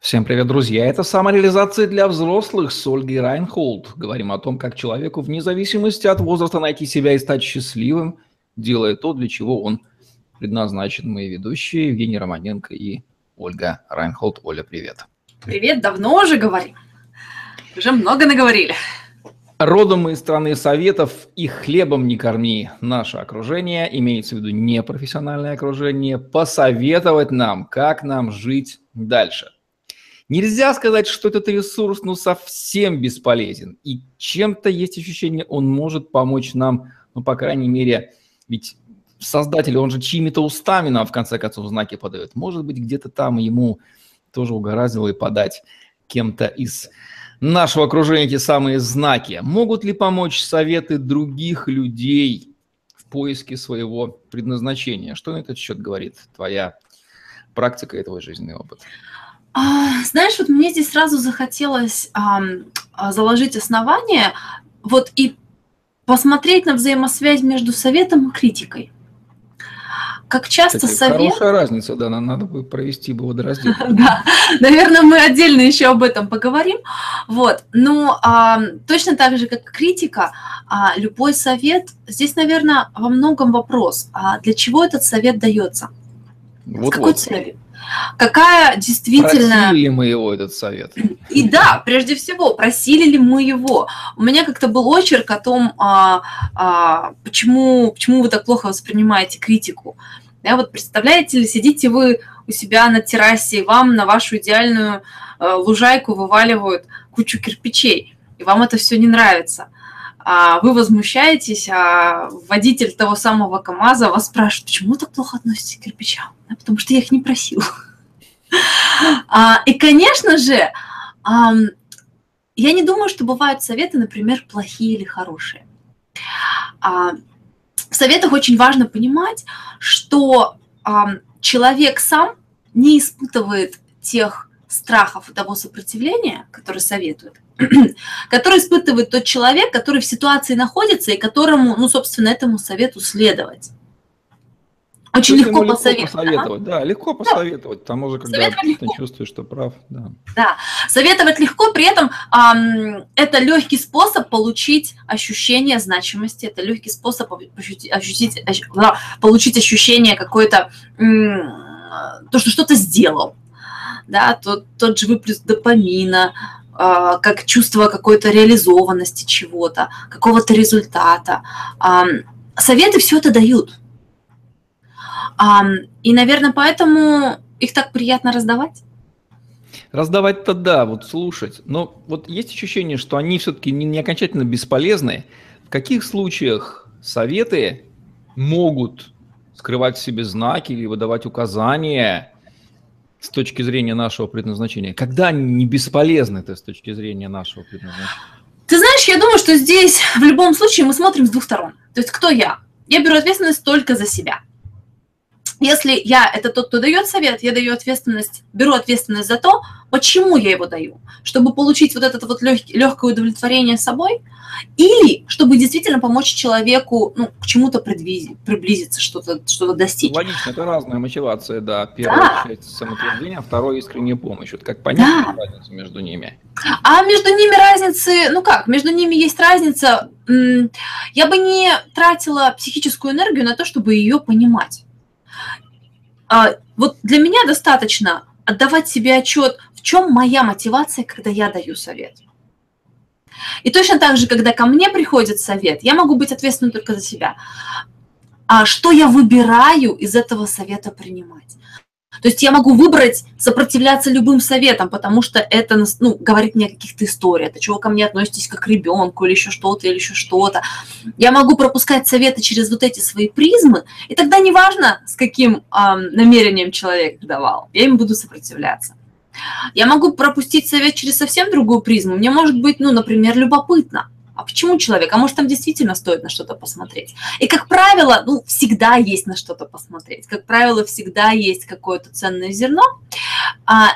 Всем привет, друзья! Это самореализация для взрослых с Ольгой Райнхолд. Говорим о том, как человеку вне зависимости от возраста найти себя и стать счастливым, делая то, для чего он предназначен. Мои ведущие Евгений Романенко и Ольга Райнхолд. Оля, привет! Привет, давно уже говорим. Уже много наговорили. Родом мы из страны советов и хлебом не корми. Наше окружение, имеется в виду непрофессиональное окружение, посоветовать нам, как нам жить дальше. Нельзя сказать, что этот ресурс ну совсем бесполезен. И чем-то есть ощущение, он может помочь нам, ну, по крайней мере, ведь создатель, он же чьими-то устами нам, в конце концов, знаки подает. Может быть, где-то там ему тоже угораздило и подать кем-то из нашего окружения эти самые знаки. Могут ли помочь советы других людей в поиске своего предназначения? Что на этот счет говорит твоя практика и твой жизненный опыт? А, знаешь, вот мне здесь сразу захотелось а, заложить основание, вот и посмотреть на взаимосвязь между советом и критикой. Как часто Кстати, совет... Хорошая разница, да, нам надо бы провести водораздел. Да, наверное, мы отдельно еще об этом поговорим. Вот, ну, а, точно так же, как критика, а, любой совет, здесь, наверное, во многом вопрос, а для чего этот совет дается? Вот, С какой вот. целью? Какая действительно... Просили ли мы его, этот совет? И да, прежде всего, просили ли мы его. У меня как-то был очерк о том, а, а, почему, почему вы так плохо воспринимаете критику. Да, вот представляете ли, сидите вы у себя на террасе, и вам на вашу идеальную э, лужайку вываливают кучу кирпичей, и вам это все не нравится. А вы возмущаетесь, а водитель того самого КАМАЗа вас спрашивает, почему так плохо относитесь к кирпичам? Потому что я их не просил. А, и, конечно же, я не думаю, что бывают советы, например, плохие или хорошие. А, в советах очень важно понимать, что человек сам не испытывает тех страхов и того сопротивления, которые советуют, который испытывает тот человек, который в ситуации находится и которому, ну, собственно, этому совету следовать. Очень легко, легко посоветовать. посоветовать. Да, легко посоветовать, потому что когда ты чувствуешь, что прав. Да. да, советовать легко, при этом эм, это легкий способ получить ощущение значимости, это легкий способ ощутить, ощутить, получить ощущение какое-то, то, что что-то сделал, да, тот, тот же выплеск допамина, э, как чувство какой-то реализованности чего-то, какого-то результата. Э, советы все это дают – и, наверное, поэтому их так приятно раздавать. Раздавать-то да, вот слушать. Но вот есть ощущение, что они все-таки не, не окончательно бесполезны. В каких случаях советы могут скрывать в себе знаки или выдавать указания с точки зрения нашего предназначения? Когда они не бесполезны это с точки зрения нашего предназначения? Ты знаешь, я думаю, что здесь в любом случае мы смотрим с двух сторон. То есть кто я? Я беру ответственность только за себя. Если я это тот, кто дает совет, я даю ответственность, беру ответственность за то, почему я его даю, чтобы получить вот это вот легкий, легкое удовлетворение собой, или чтобы действительно помочь человеку ну, к чему-то приблизиться, что-то что достичь. Логично, это разная мотивация, да. Первая да. часть самоутверждения, а вторая искренняя помощь. Вот как понять да. разницу между ними? А между ними разницы, ну как, между ними есть разница. Я бы не тратила психическую энергию на то, чтобы ее понимать. А, вот для меня достаточно отдавать себе отчет, в чем моя мотивация, когда я даю совет. И точно так же, когда ко мне приходит совет, я могу быть ответственной только за себя. А что я выбираю из этого совета принимать? То есть я могу выбрать сопротивляться любым советам, потому что это ну, говорит мне о каких-то историях, от чего ко мне относитесь как к ребенку или еще что-то, или еще что-то. Я могу пропускать советы через вот эти свои призмы, и тогда неважно, с каким э, намерением человек давал, я им буду сопротивляться. Я могу пропустить совет через совсем другую призму. Мне может быть, ну, например, любопытно – а почему человек? А может, там действительно стоит на что-то посмотреть? И, как правило, ну, всегда есть на что-то посмотреть. Как правило, всегда есть какое-то ценное зерно. А,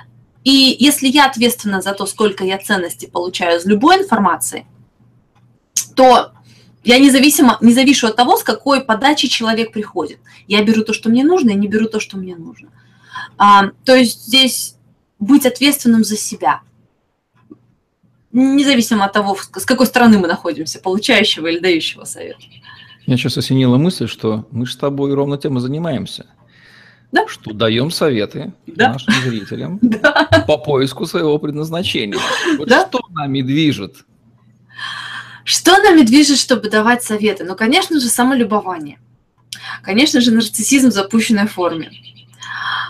и если я ответственна за то, сколько я ценности получаю из любой информации, то я независимо, не завишу от того, с какой подачи человек приходит. Я беру то, что мне нужно, и не беру то, что мне нужно. А, то есть здесь быть ответственным за себя. Независимо от того, с какой стороны мы находимся, получающего или дающего совет. Я сейчас осенила мысль, что мы же с тобой ровно тем и занимаемся. Да. Что даем советы да. нашим зрителям да. по поиску своего предназначения. Вот да. что нами движет? Что нами движет, чтобы давать советы? Ну, конечно же, самолюбование. Конечно же, нарциссизм в запущенной форме.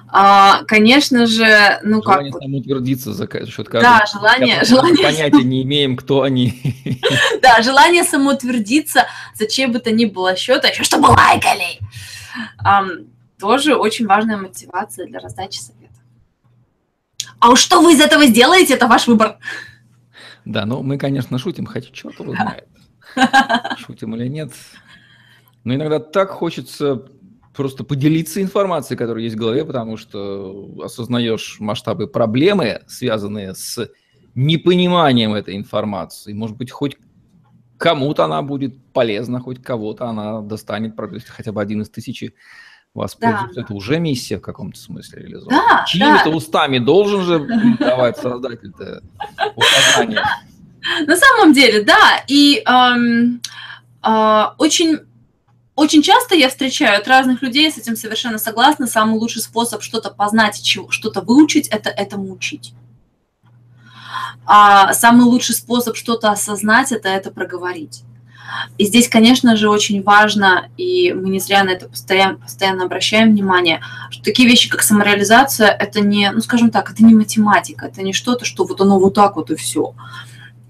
А, конечно же, ну желание как... Желание самоутвердиться за счет каждого. Да, желание... желание... Понятия не имеем, кто они. Да, желание самоутвердиться за чей бы то ни было счет, а еще чтобы лайкали. Тоже очень важная мотивация для раздачи совета. А уж что вы из этого сделаете, это ваш выбор. Да, ну мы, конечно, шутим, хотя черт его знает. Шутим или нет. Но иногда так хочется просто поделиться информацией, которая есть в голове, потому что осознаешь масштабы проблемы, связанные с непониманием этой информации. Может быть, хоть кому-то она будет полезна, хоть кого-то она достанет, хотя бы один из тысячи воспользуется. Да. Это уже миссия в каком-то смысле реализована. Да, Чьими-то да. устами должен же давать создатель-то указания. На самом деле, да. И эм, э, очень очень часто я встречаю от разных людей, с этим совершенно согласна, самый лучший способ что-то познать, что-то выучить, это этому учить. А самый лучший способ что-то осознать, это это проговорить. И здесь, конечно же, очень важно, и мы не зря на это постоянно, постоянно обращаем внимание, что такие вещи, как самореализация, это не, ну, скажем так, это не математика, это не что-то, что вот оно вот так вот и все.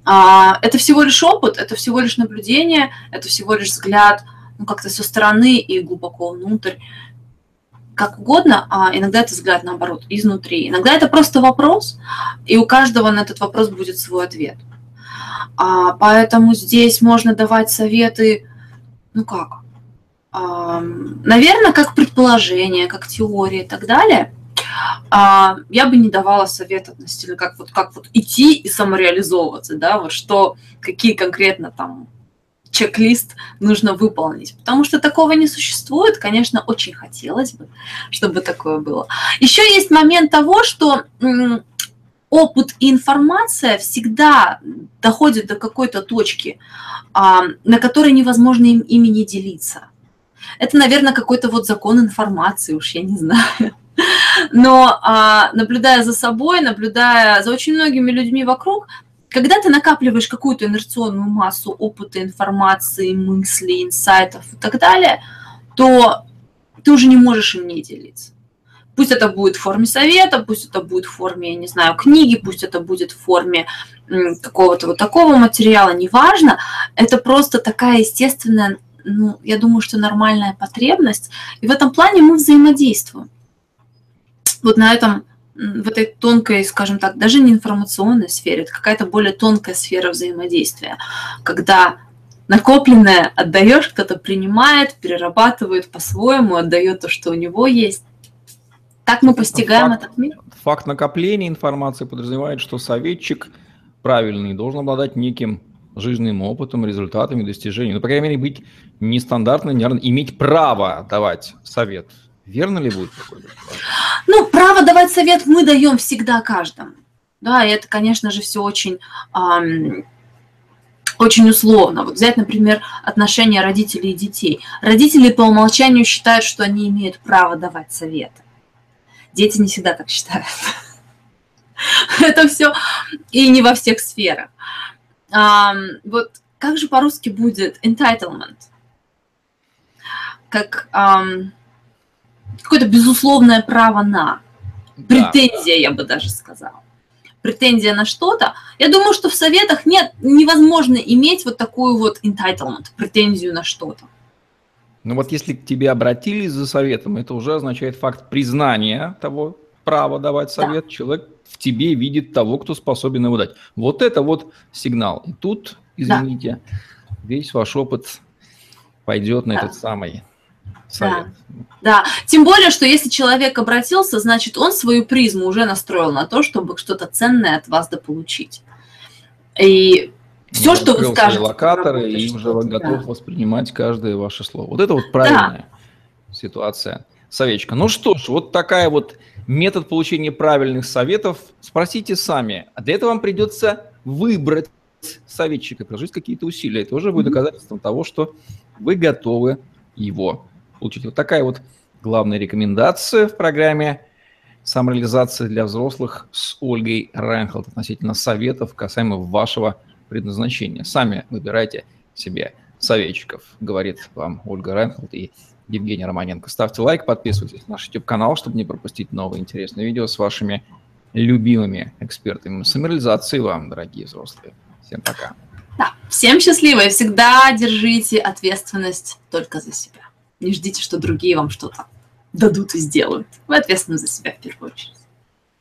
А, это всего лишь опыт, это всего лишь наблюдение, это всего лишь взгляд ну, как-то со стороны и глубоко внутрь, как угодно, а иногда это взгляд наоборот, изнутри. Иногда это просто вопрос, и у каждого на этот вопрос будет свой ответ. А, поэтому здесь можно давать советы, ну как, а, наверное, как предположение, как теория и так далее. А, я бы не давала совет относительно как вот, как вот идти и самореализовываться, да, вот что, какие конкретно там чек-лист нужно выполнить. Потому что такого не существует. Конечно, очень хотелось бы, чтобы такое было. Еще есть момент того, что опыт и информация всегда доходят до какой-то точки, а, на которой невозможно им, ими не делиться. Это, наверное, какой-то вот закон информации, уж я не знаю. Но а, наблюдая за собой, наблюдая за очень многими людьми вокруг, когда ты накапливаешь какую-то инерционную массу опыта, информации, мыслей, инсайтов и так далее, то ты уже не можешь им не делиться. Пусть это будет в форме совета, пусть это будет в форме, я не знаю, книги, пусть это будет в форме какого-то вот такого материала, неважно. Это просто такая естественная, ну, я думаю, что нормальная потребность. И в этом плане мы взаимодействуем. Вот на этом в этой тонкой, скажем так, даже не информационной сфере, это какая-то более тонкая сфера взаимодействия, когда накопленное отдаешь, кто-то принимает, перерабатывает по-своему, отдает то, что у него есть. Так мы постигаем факт, этот мир. Факт накопления информации подразумевает, что советчик правильный должен обладать неким жизненным опытом, результатами, достижениями. Ну, по крайней мере, быть нестандартным, иметь право давать совет – Верно ли будет такое? Ну, право совет мы даем всегда каждому. Да, и это, конечно же, все очень, эм, очень условно. Вот взять, например, отношения родителей и детей. Родители по умолчанию считают, что они имеют право давать советы. Дети не всегда так считают. Это все и не во всех сферах. Вот как же по-русски будет entitlement? Как какое-то безусловное право на. Претензия, я бы даже сказала. Претензия на что-то. Я думаю, что в советах нет, невозможно иметь вот такую вот entitlement, претензию на что-то. Ну вот если к тебе обратились за советом, это уже означает факт признания того права давать совет. Да. Человек в тебе видит того, кто способен его дать. Вот это вот сигнал. И тут, извините, да. весь ваш опыт пойдет на да. этот самый совет. Да. да, тем более, что если человек обратился, значит, он свою призму уже настроил на то, чтобы что-то ценное от вас дополучить. И все, он что вы скажете... локаторы, и уже да. готов воспринимать каждое ваше слово. Вот это вот правильная да. ситуация. Советчика. Ну что ж, вот такая вот метод получения правильных советов спросите сами. А для этого вам придется выбрать советчика, приложить какие-то усилия. Это уже будет доказательством того, что вы готовы его получить. Вот такая вот главная рекомендация в программе «Самореализация для взрослых» с Ольгой Райнхолд относительно советов касаемо вашего предназначения. Сами выбирайте себе советчиков, говорит вам Ольга Райнхолд и Евгений Романенко. Ставьте лайк, подписывайтесь на наш YouTube-канал, чтобы не пропустить новые интересные видео с вашими любимыми экспертами самореализации вам, дорогие взрослые. Всем пока. Да, всем счастливо и всегда держите ответственность только за себя. Не ждите, что другие вам что-то дадут и сделают. Вы ответственны за себя в первую очередь.